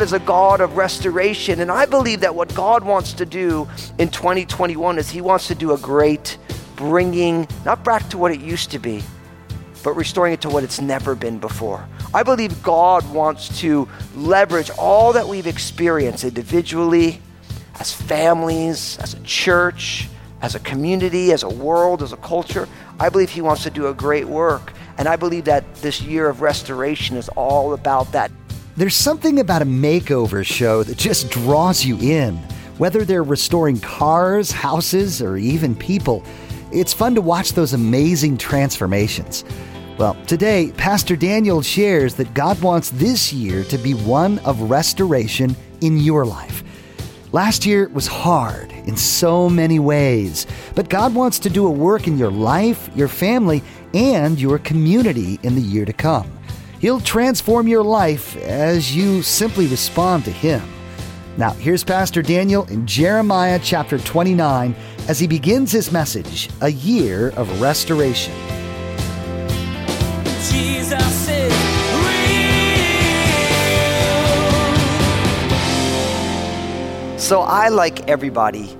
God is a God of restoration. And I believe that what God wants to do in 2021 is He wants to do a great bringing, not back to what it used to be, but restoring it to what it's never been before. I believe God wants to leverage all that we've experienced individually, as families, as a church, as a community, as a world, as a culture. I believe He wants to do a great work. And I believe that this year of restoration is all about that. There's something about a makeover show that just draws you in. Whether they're restoring cars, houses, or even people, it's fun to watch those amazing transformations. Well, today, Pastor Daniel shares that God wants this year to be one of restoration in your life. Last year was hard in so many ways, but God wants to do a work in your life, your family, and your community in the year to come. He'll transform your life as you simply respond to Him. Now, here's Pastor Daniel in Jeremiah chapter 29 as he begins his message A Year of Restoration. Jesus is real. So I, like everybody,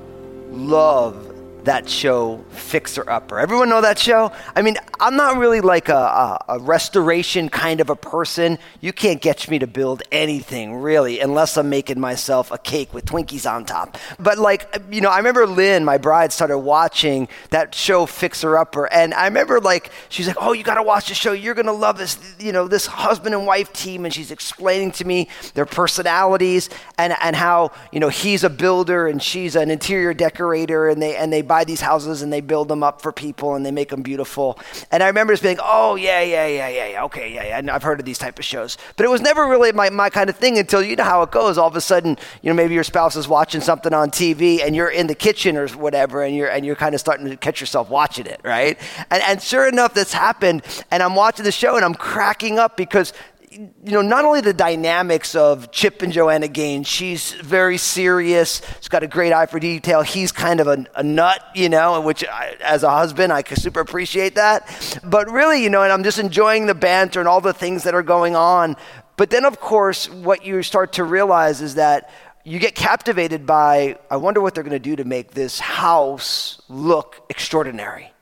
love that show Fixer Upper. Everyone know that show? I mean, I'm not really like a, a, a, restoration kind of a person. You can't get me to build anything really, unless I'm making myself a cake with Twinkies on top. But like, you know, I remember Lynn, my bride, started watching that show Fixer Upper, and I remember like she's like, "Oh, you got to watch the show. You're gonna love this." You know, this husband and wife team, and she's explaining to me their personalities and and how you know he's a builder and she's an interior decorator, and they and they buy these houses and they build them up for people and they make them beautiful. And I remember just being, oh, yeah, yeah, yeah, yeah, yeah, okay, yeah, yeah. I've heard of these type of shows. But it was never really my, my kind of thing until you know how it goes. All of a sudden, you know, maybe your spouse is watching something on TV and you're in the kitchen or whatever and you're, and you're kind of starting to catch yourself watching it, right? And, and sure enough, that's happened. And I'm watching the show and I'm cracking up because you know, not only the dynamics of Chip and Joanna Gaines, she's very serious. She's got a great eye for detail. He's kind of a, a nut, you know, which I, as a husband, I super appreciate that. But really, you know, and I'm just enjoying the banter and all the things that are going on. But then, of course, what you start to realize is that you get captivated by, I wonder what they're going to do to make this house look extraordinary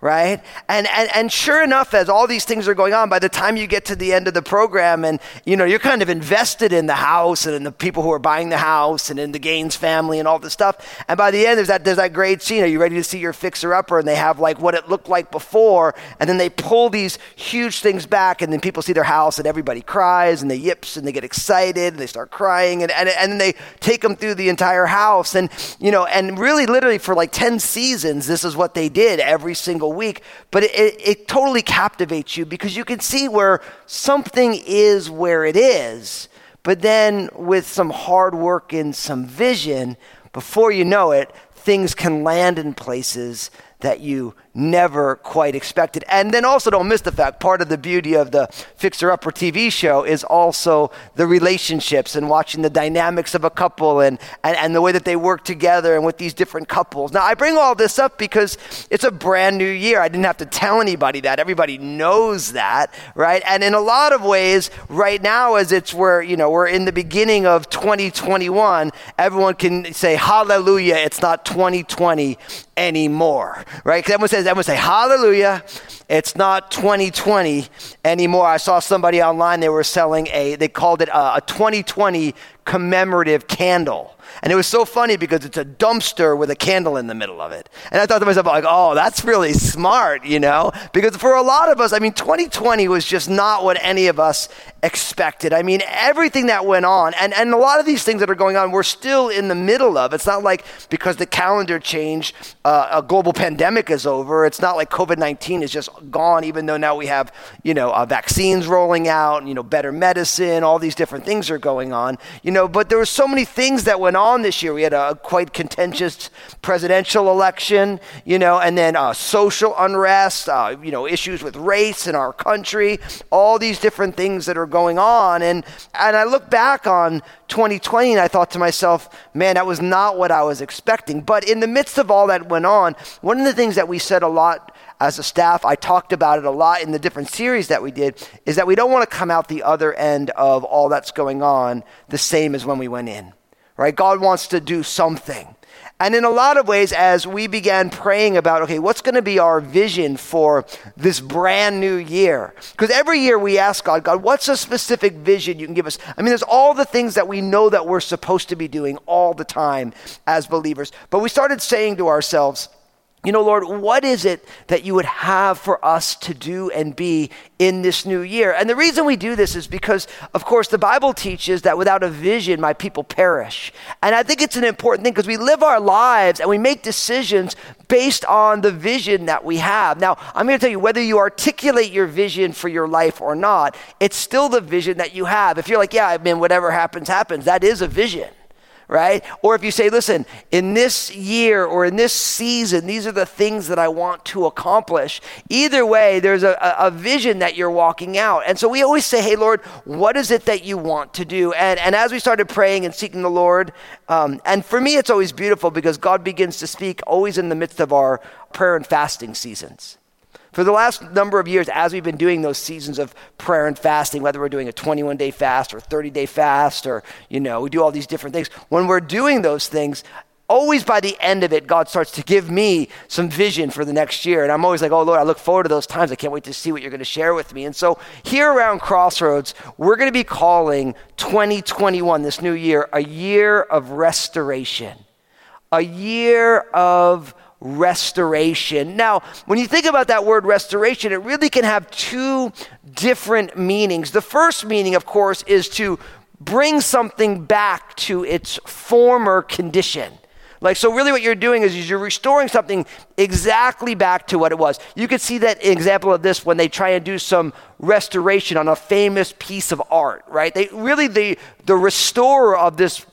right? And, and, and sure enough, as all these things are going on, by the time you get to the end of the program and, you know, you're kind of invested in the house and in the people who are buying the house and in the Gaines family and all this stuff. And by the end, there's that, there's that great scene. Are you ready to see your fixer-upper? And they have like what it looked like before. And then they pull these huge things back and then people see their house and everybody cries and they yips and they get excited and they start crying and, and, and then they take them through the entire house. And, you know, and really literally for like 10 seasons, this is what they did every single week, but it, it, it, totally captivates you because you can see where something is where it is, but then with some hard work and some vision, before you know it, things can land in places that you never quite expected. And then also don't miss the fact part of the beauty of the Fixer Upper TV show is also the relationships and watching the dynamics of a couple and, and, and the way that they work together and with these different couples. Now, I bring all this up because it's a brand new year. I didn't have to tell anybody that. Everybody knows that, right? And in a lot of ways, right now, as it's where, you know, we're in the beginning of 2021, everyone can say, hallelujah, it's not 2020 anymore, right? Because everyone says, everyone say, hallelujah, it's not 2020 anymore. I saw somebody online, they were selling a, they called it a, a 2020 commemorative candle. And it was so funny because it's a dumpster with a candle in the middle of it. And I thought to myself, like, oh, that's really smart, you know? Because for a lot of us, I mean, 2020 was just not what any of us expected. I mean, everything that went on, and, and a lot of these things that are going on, we're still in the middle of. It's not like because the calendar changed, uh, a global pandemic is over. It's not like COVID 19 is just gone, even though now we have, you know, uh, vaccines rolling out, and, you know, better medicine, all these different things are going on. You know, but there were so many things that went on this year. We had a quite contentious presidential election, you know, and then uh, social unrest, uh, you know, issues with race in our country, all these different things that are going on. And, and I look back on 2020 and I thought to myself, man, that was not what I was expecting. But in the midst of all that went on, one of the things that we said a lot as a staff, I talked about it a lot in the different series that we did, is that we don't want to come out the other end of all that's going on the same as when we went in, right? God wants to do something. And in a lot of ways, as we began praying about, okay, what's going to be our vision for this brand new year? Because every year we ask God, God, what's a specific vision you can give us? I mean, there's all the things that we know that we're supposed to be doing all the time as believers. But we started saying to ourselves, you know, Lord, what is it that you would have for us to do and be in this new year? And the reason we do this is because, of course, the Bible teaches that without a vision, my people perish. And I think it's an important thing because we live our lives and we make decisions based on the vision that we have. Now, I'm going to tell you whether you articulate your vision for your life or not, it's still the vision that you have. If you're like, yeah, I mean, whatever happens, happens, that is a vision right? Or if you say, listen, in this year or in this season, these are the things that I want to accomplish. Either way, there's a, a, vision that you're walking out. And so we always say, hey, Lord, what is it that you want to do? And, and as we started praying and seeking the Lord, um, and for me, it's always beautiful because God begins to speak always in the midst of our prayer and fasting seasons. For the last number of years, as we've been doing those seasons of prayer and fasting, whether we're doing a 21 day fast or 30 day fast, or, you know, we do all these different things, when we're doing those things, always by the end of it, God starts to give me some vision for the next year. And I'm always like, oh, Lord, I look forward to those times. I can't wait to see what you're going to share with me. And so here around Crossroads, we're going to be calling 2021, this new year, a year of restoration, a year of restoration. Now, when you think about that word restoration, it really can have two different meanings. The first meaning, of course, is to bring something back to its former condition. Like, so really what you're doing is you're restoring something exactly back to what it was. You could see that example of this when they try and do some restoration on a famous piece of art, right? They really, the, the restorer of this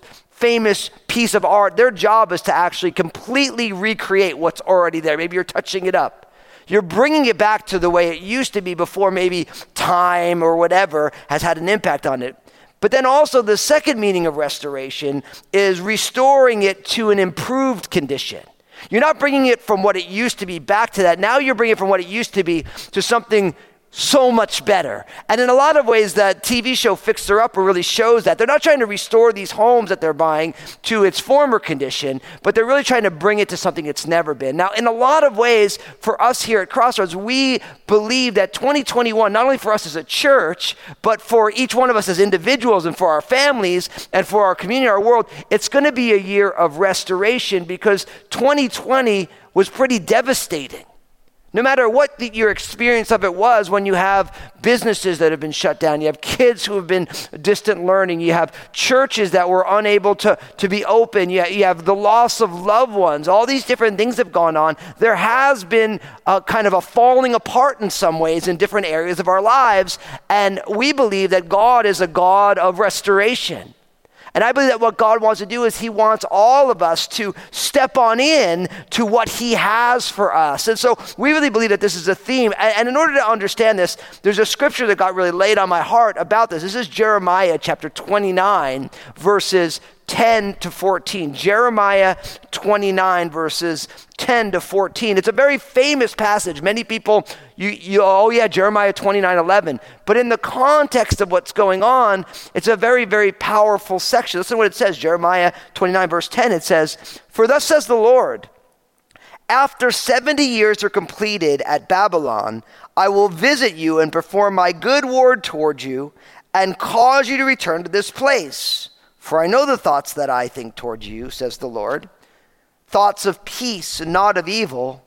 famous piece of art, their job is to actually completely recreate what's already there. Maybe you're touching it up. You're bringing it back to the way it used to be before maybe time or whatever has had an impact on it. But then also, the second meaning of restoration is restoring it to an improved condition. You're not bringing it from what it used to be back to that. Now you're bringing it from what it used to be to something so much better. And in a lot of ways, that TV show Fixer Upper really shows that. They're not trying to restore these homes that they're buying to its former condition, but they're really trying to bring it to something it's never been. Now, in a lot of ways, for us here at Crossroads, we believe that 2021, not only for us as a church, but for each one of us as individuals and for our families and for our community, our world, it's going to be a year of restoration because 2020 was pretty devastating. No matter what the, your experience of it was, when you have businesses that have been shut down, you have kids who have been distant learning, you have churches that were unable to, to be open, you, you have the loss of loved ones, all these different things have gone on. There has been a kind of a falling apart in some ways in different areas of our lives. And we believe that God is a God of restoration. And I believe that what God wants to do is He wants all of us to step on in to what He has for us. And so we really believe that this is a theme. And in order to understand this, there's a scripture that got really laid on my heart about this. This is Jeremiah chapter 29, verses 10 to 14. Jeremiah 29, verses 10 to 14. It's a very famous passage. Many people, you, you, oh yeah, Jeremiah 29, 11. But in the context of what's going on, it's a very, very powerful section. Listen to what it says Jeremiah 29, verse 10. It says, For thus says the Lord, after 70 years are completed at Babylon, I will visit you and perform my good word toward you and cause you to return to this place. For I know the thoughts that I think towards you, says the Lord thoughts of peace and not of evil,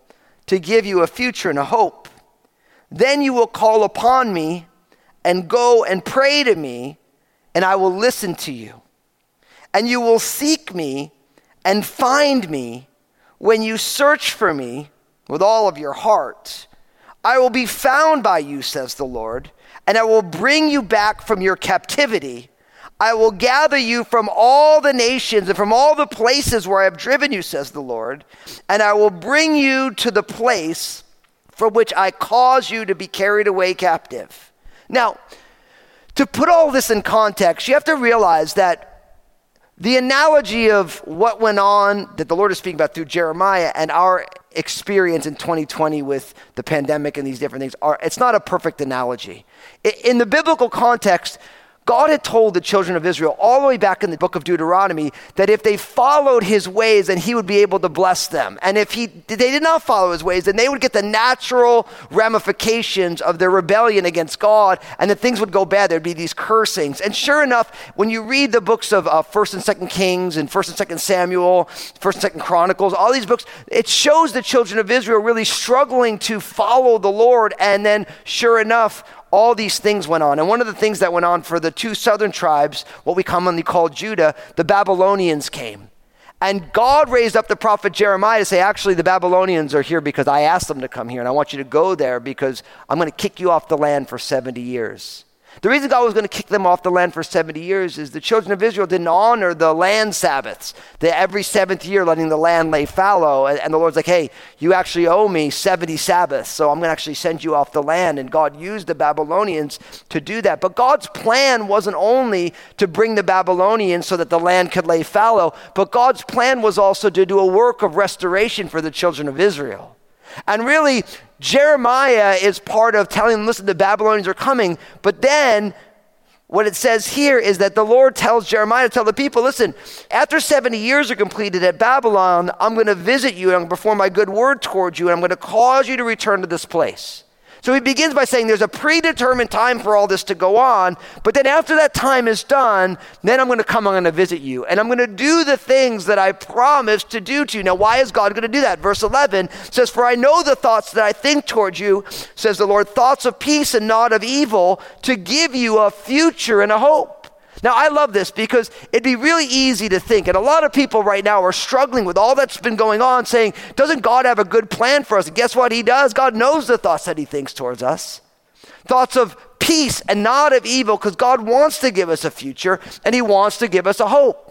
to give you a future and a hope. Then you will call upon me and go and pray to me, and I will listen to you. And you will seek me and find me when you search for me with all of your heart. I will be found by you, says the Lord, and I will bring you back from your captivity I will gather you from all the nations and from all the places where I have driven you, says the Lord, and I will bring you to the place from which I cause you to be carried away captive. Now, to put all this in context, you have to realize that the analogy of what went on that the Lord is speaking about through Jeremiah and our experience in 2020 with the pandemic and these different things are it's not a perfect analogy. In the biblical context, God had told the children of Israel all the way back in the book of Deuteronomy that if they followed his ways, then he would be able to bless them. And if he, they did not follow his ways, then they would get the natural ramifications of their rebellion against God, and that things would go bad. There'd be these cursings. And sure enough, when you read the books of uh, 1st and 2nd Kings and 1st and 2nd Samuel, 1st and 2nd Chronicles, all these books, it shows the children of Israel really struggling to follow the Lord. And then, sure enough, all these things went on. And one of the things that went on for the two southern tribes, what we commonly call Judah, the Babylonians came. And God raised up the prophet Jeremiah to say, actually, the Babylonians are here because I asked them to come here, and I want you to go there because I'm going to kick you off the land for 70 years. The reason God was going to kick them off the land for 70 years is the children of Israel didn't honor the land Sabbaths. That every seventh year letting the land lay fallow. And the Lord's like, hey, you actually owe me 70 Sabbaths, so I'm going to actually send you off the land. And God used the Babylonians to do that. But God's plan wasn't only to bring the Babylonians so that the land could lay fallow, but God's plan was also to do a work of restoration for the children of Israel. And really, Jeremiah is part of telling them, listen, the Babylonians are coming. But then what it says here is that the Lord tells Jeremiah to tell the people, listen, after 70 years are completed at Babylon, I'm going to visit you and I'm going to perform my good word towards you and I'm going to cause you to return to this place. So he begins by saying there's a predetermined time for all this to go on, but then after that time is done, then I'm going to come, I'm going to visit you, and I'm going to do the things that I promised to do to you. Now, why is God going to do that? Verse 11 says, For I know the thoughts that I think towards you, says the Lord, thoughts of peace and not of evil, to give you a future and a hope. Now, I love this because it'd be really easy to think, and a lot of people right now are struggling with all that's been going on, saying, Doesn't God have a good plan for us? And guess what He does? God knows the thoughts that He thinks towards us thoughts of peace and not of evil, because God wants to give us a future and He wants to give us a hope.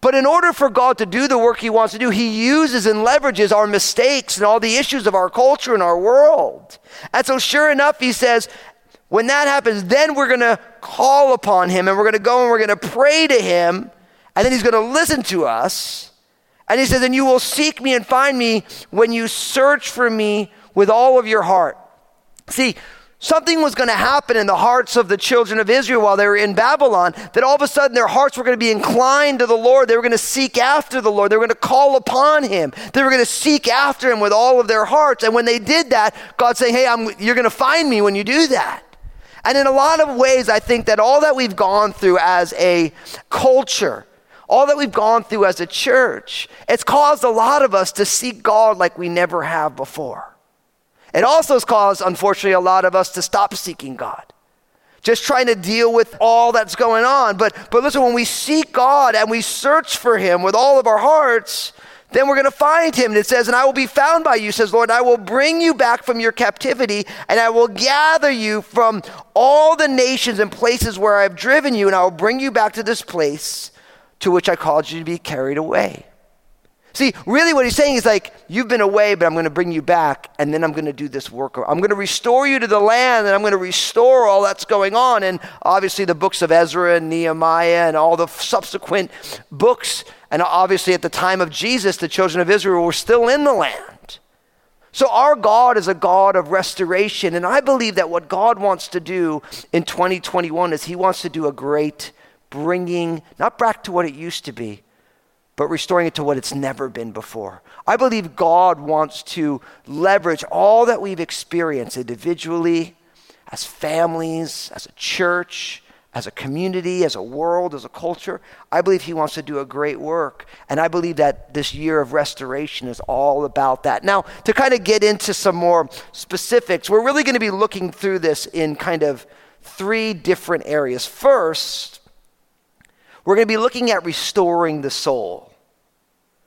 But in order for God to do the work He wants to do, He uses and leverages our mistakes and all the issues of our culture and our world. And so, sure enough, He says, when that happens, then we're going to call upon him and we're going to go and we're going to pray to him, and then he's going to listen to us. And he says, And you will seek me and find me when you search for me with all of your heart. See, something was going to happen in the hearts of the children of Israel while they were in Babylon, that all of a sudden their hearts were going to be inclined to the Lord. They were going to seek after the Lord. They were going to call upon Him. They were going to seek after Him with all of their hearts. And when they did that, God's saying, Hey, I'm, you're going to find me when you do that. And in a lot of ways, I think that all that we've gone through as a culture, all that we've gone through as a church, it's caused a lot of us to seek God like we never have before. It also has caused, unfortunately, a lot of us to stop seeking God. Just trying to deal with all that's going on. But, but listen, when we seek God and we search for Him with all of our hearts, then we're going to find him. And it says, And I will be found by you, says Lord. I will bring you back from your captivity, and I will gather you from all the nations and places where I have driven you, and I will bring you back to this place to which I called you to be carried away. See, really what he's saying is like, you've been away, but I'm going to bring you back, and then I'm going to do this work. I'm going to restore you to the land, and I'm going to restore all that's going on. And obviously, the books of Ezra and Nehemiah and all the subsequent books and obviously, at the time of Jesus, the children of Israel were still in the land. So, our God is a God of restoration. And I believe that what God wants to do in 2021 is He wants to do a great bringing, not back to what it used to be, but restoring it to what it's never been before. I believe God wants to leverage all that we've experienced individually, as families, as a church, as a community, as a world, as a culture. I believe He wants to do a great work. And I believe that this year of restoration is all about that. Now, to kind of get into some more specifics, we're really going to be looking through this in kind of three different areas. First, we're going to be looking at restoring the soul.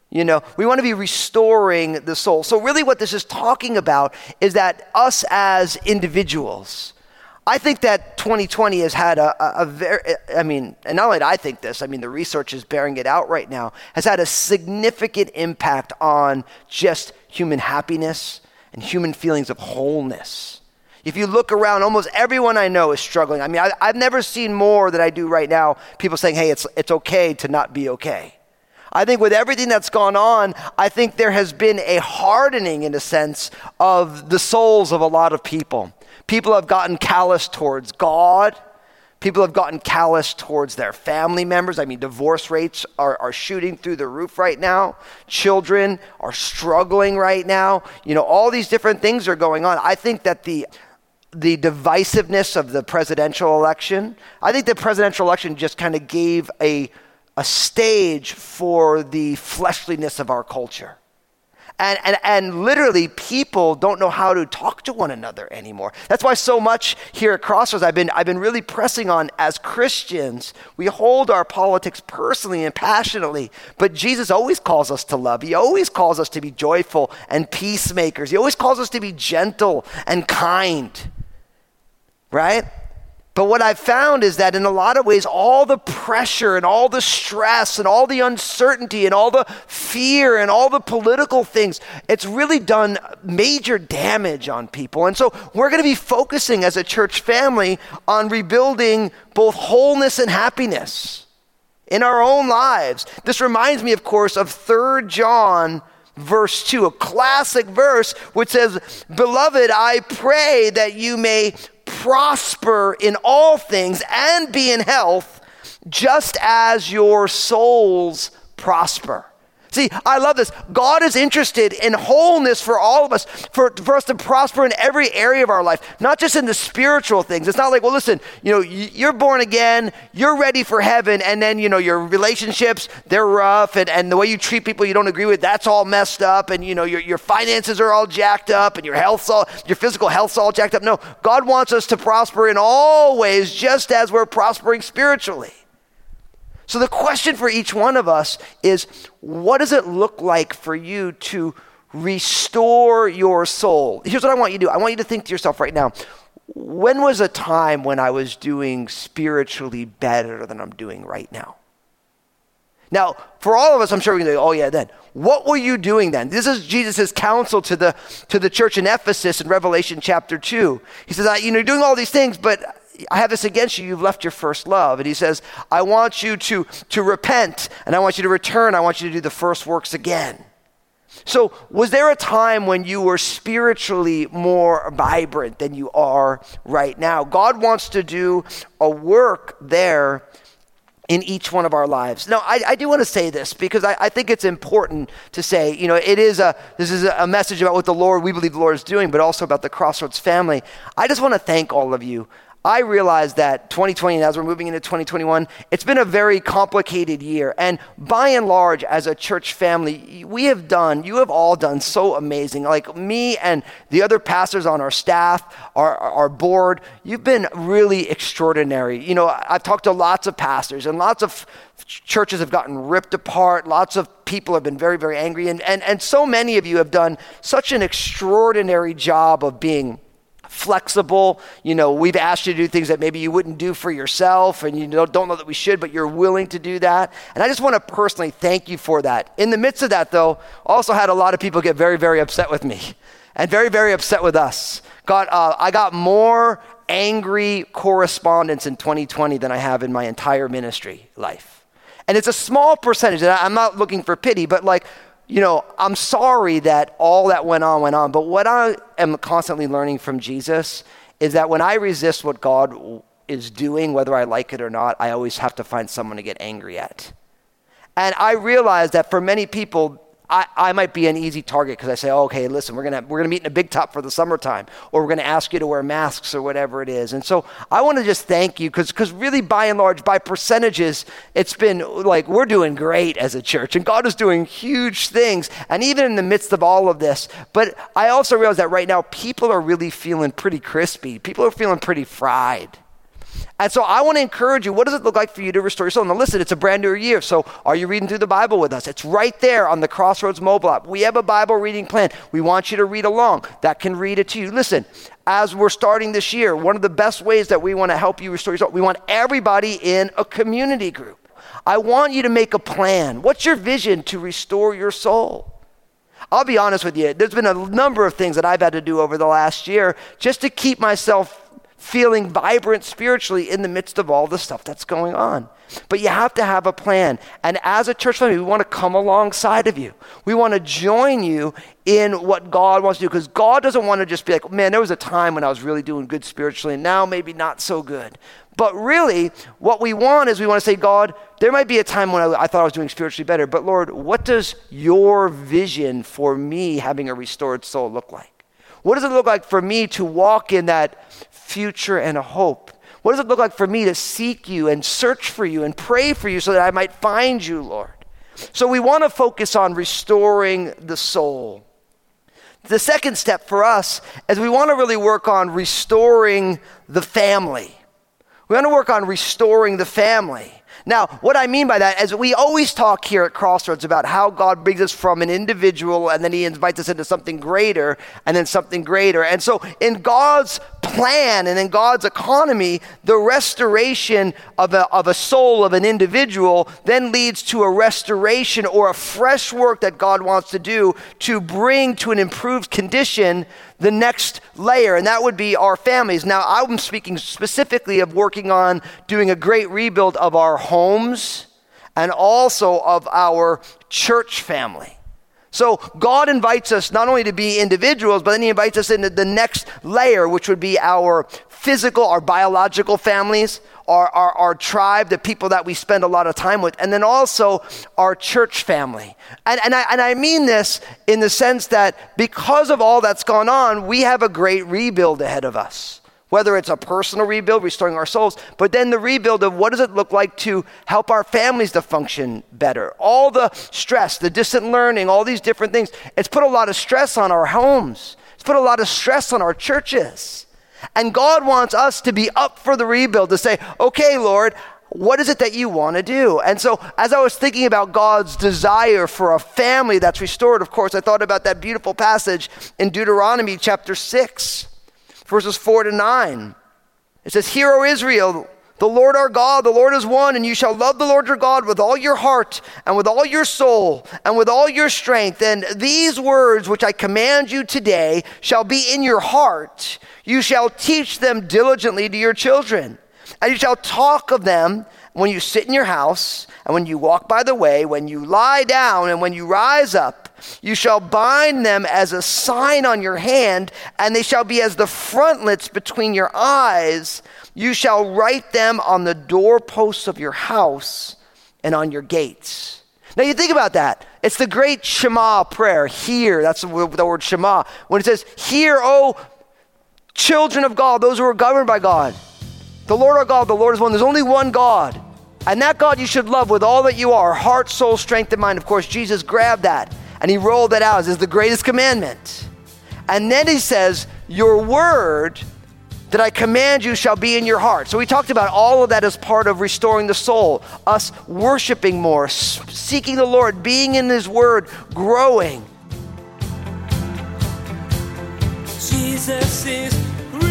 You know, we want to be restoring the soul. So, really, what this is talking about is that us as individuals, I think that 2020 has had a, a, a very, I mean, and not only I think this, I mean, the research is bearing it out right now, has had a significant impact on just human happiness and human feelings of wholeness. If you look around, almost everyone I know is struggling. I mean, I, have never seen more than I do right now people saying, hey, it's, it's okay to not be okay. I think with everything that's gone on, I think there has been a hardening, in a sense, of the souls of a lot of people. People have gotten callous towards God. People have gotten callous towards their family members. I mean, divorce rates are, are shooting through the roof right now. Children are struggling right now. You know, all these different things are going on. I think that the the divisiveness of the presidential election, I think the presidential election just kind of gave a a stage for the fleshliness of our culture. And, and, and literally, people don't know how to talk to one another anymore. That's why so much here at Crossroads, I've been, I've been really pressing on as Christians, we hold our politics personally and passionately, but Jesus always calls us to love. He always calls us to be joyful and peacemakers. He always calls us to be gentle and kind, right? But what I've found is that in a lot of ways, all the pressure and all the stress and all the uncertainty and all the fear and all the political things, it's really done major damage on people. And so we're going to be focusing as a church family on rebuilding both wholeness and happiness in our own lives. This reminds me, of course, of 3 John verse 2, a classic verse which says, Beloved, I pray that you may prosper in all things and be in health, just as your souls prosper. See, I love this. God is interested in wholeness for all of us, for, for us to prosper in every area of our life, not just in the spiritual things. It's not like, well, listen, you know, you're born again, you're ready for heaven, and then, you know, your relationships, they're rough, and, and the way you treat people you don't agree with, that's all messed up, and, you know, your, your finances are all jacked up, and your health's all, your physical health's all jacked up. No, God wants us to prosper in all ways, just as we're prospering spiritually. So the question for each one of us is what does it look like for you to restore your soul? Here's what I want you to do I want you to think to yourself right now when was a time when I was doing spiritually better than I'm doing right now? Now, for all of us, I'm sure we can say, oh, yeah, then. What were you doing then? This is Jesus' counsel to the, to the church in Ephesus in Revelation chapter 2. He says, ah, you know, you're doing all these things, but I have this against you. You've left your first love. And he says, I want you to, to repent and I want you to return. I want you to do the first works again. So, was there a time when you were spiritually more vibrant than you are right now? God wants to do a work there in each one of our lives. Now, I, I do want to say this because I, I, think it's important to say, you know, it is a, this is a message about what the Lord, we believe the Lord is doing, but also about the Crossroads family. I just want to thank all of you I realize that 2020, and as we're moving into 2021, it's been a very complicated year. And by and large, as a church family, we have done, you have all done so amazing. Like me and the other pastors on our staff, our, our board, you've been really extraordinary. You know, I've talked to lots of pastors, and lots of churches have gotten ripped apart. Lots of people have been very, very angry. And, and, and so many of you have done such an extraordinary job of being flexible. You know, we've asked you to do things that maybe you wouldn't do for yourself, and you don't, know that we should, but you're willing to do that. And I just want to personally thank you for that. In the midst of that, though, also had a lot of people get very, very upset with me and very, very upset with us. Got, uh, I got more angry correspondence in 2020 than I have in my entire ministry life. And it's a small percentage, and I'm not looking for pity, but like you know, I'm sorry that all that went on went on, but what I am constantly learning from Jesus is that when I resist what God is doing, whether I like it or not, I always have to find someone to get angry at. And I realize that for many people, I, I might be an easy target because I say, oh, okay, listen, we're gonna we're gonna meet in a big top for the summertime, or we're gonna ask you to wear masks or whatever it is. And so I want to just thank you because because really by and large, by percentages, it's been like we're doing great as a church, and God is doing huge things. And even in the midst of all of this, but I also realize that right now people are really feeling pretty crispy. People are feeling pretty fried. And so I want to encourage you. What does it look like for you to restore your soul? Now, listen, it's a brand new year. So are you reading through the Bible with us? It's right there on the Crossroads mobile app. We have a Bible reading plan. We want you to read along. That can read it to you. Listen, as we're starting this year, one of the best ways that we want to help you restore your soul, we want everybody in a community group. I want you to make a plan. What's your vision to restore your soul? I'll be honest with you, there's been a number of things that I've had to do over the last year just to keep myself feeling vibrant spiritually in the midst of all the stuff that's going on. But you have to have a plan. And as a church family, we want to come alongside of you. We want to join you in what God wants to do because God doesn't want to just be like, man, there was a time when I was really doing good spiritually, and now maybe not so good. But really, what we want is we want to say, God, there might be a time when I, I, thought I was doing spiritually better, but Lord, what does your vision for me having a restored soul look like? What does it look like for me to walk in that future and a hope? What does it look like for me to seek you and search for you and pray for you so that I might find you, Lord? So we want to focus on restoring the soul. The second step for us is we want to really work on restoring the family. We want to work on restoring the family. Now, what I mean by that is we always talk here at Crossroads about how God brings us from an individual and then he invites us into something greater and then something greater. And so in God's plan and in God's economy, the restoration of a, of a soul of an individual then leads to a restoration or a fresh work that God wants to do to bring to an improved condition the next layer, and that would be our families. Now, I'm speaking specifically of working on doing a great rebuild of our homes and also of our church family. So God invites us not only to be individuals, but then He invites us into the next layer, which would be our physical, our biological families, our, our, our tribe, the people that we spend a lot of time with, and then also our church family. And, and, I, and I mean this in the sense that because of all that's gone on, we have a great rebuild ahead of us whether it's a personal rebuild, restoring our souls, but then the rebuild of what does it look like to help our families to function better. All the stress, the distant learning, all these different things, it's put a lot of stress on our homes. It's put a lot of stress on our churches. And God wants us to be up for the rebuild, to say, okay, Lord, what is it that you want to do? And so, as I was thinking about God's desire for a family that's restored, of course, I thought about that beautiful passage in Deuteronomy chapter 6 verses 4 to 9. It says, Hear, O Israel, the Lord our God, the Lord is one, and you shall love the Lord your God with all your heart, and with all your soul, and with all your strength. And these words which I command you today shall be in your heart. You shall teach them diligently to your children, and you shall talk of them when you sit in your house, and when you walk by the way, when you lie down, and when you rise up. You shall bind them as a sign on your hand, and they shall be as the frontlets between your eyes. You shall write them on the doorposts of your house and on your gates. Now you think about that. It's the great Shema prayer. Hear, that's the word Shema. When it says, Hear, O children of God, those who are governed by God. The Lord our God, the Lord is one. There's only one God. And that God you should love with all that you are heart, soul, strength, and mind. Of course, Jesus grabbed that and he rolled that out as the greatest commandment. And then he says, Your word that I command you shall be in your heart. So we talked about all of that as part of restoring the soul, us worshiping more, seeking the Lord, being in his word, growing. Jesus is real.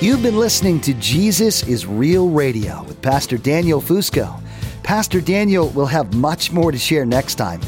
You've been listening to Jesus is Real Radio with Pastor Daniel Fusco. Pastor Daniel will have much more to share next time.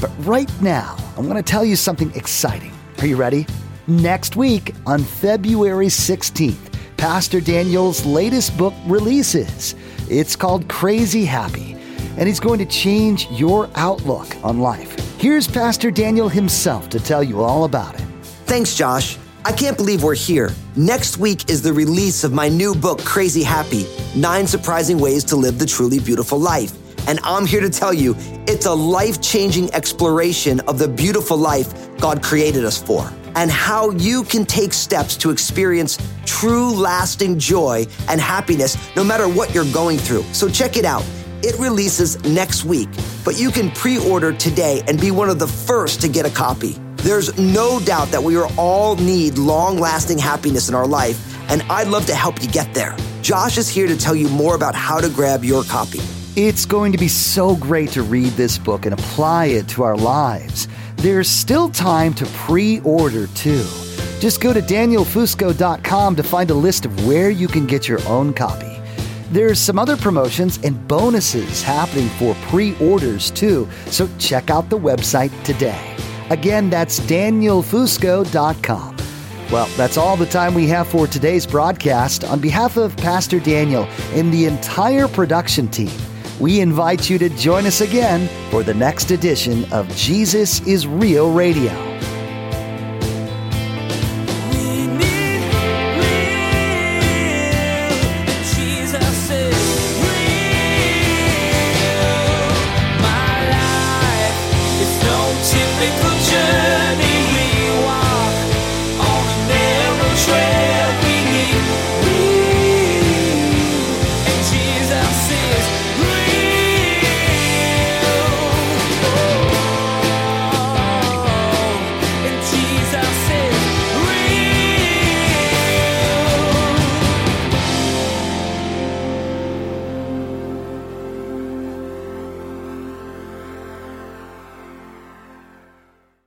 But right now, I want to tell you something exciting. Are you ready? Next week, on February 16th, Pastor Daniel's latest book releases. It's called Crazy Happy, and he's going to change your outlook on life. Here's Pastor Daniel himself to tell you all about it. Thanks, Josh. I can't believe we're here. Next week is the release of my new book, Crazy Happy Nine Surprising Ways to Live the Truly Beautiful Life. And I'm here to tell you it's a life changing exploration of the beautiful life God created us for and how you can take steps to experience true lasting joy and happiness no matter what you're going through. So check it out. It releases next week, but you can pre order today and be one of the first to get a copy. There's no doubt that we all need long lasting happiness in our life, and I'd love to help you get there. Josh is here to tell you more about how to grab your copy. It's going to be so great to read this book and apply it to our lives. There's still time to pre order, too. Just go to danielfusco.com to find a list of where you can get your own copy. There's some other promotions and bonuses happening for pre orders, too, so check out the website today. Again, that's danielfusco.com. Well, that's all the time we have for today's broadcast. On behalf of Pastor Daniel and the entire production team, we invite you to join us again for the next edition of Jesus is Real Radio.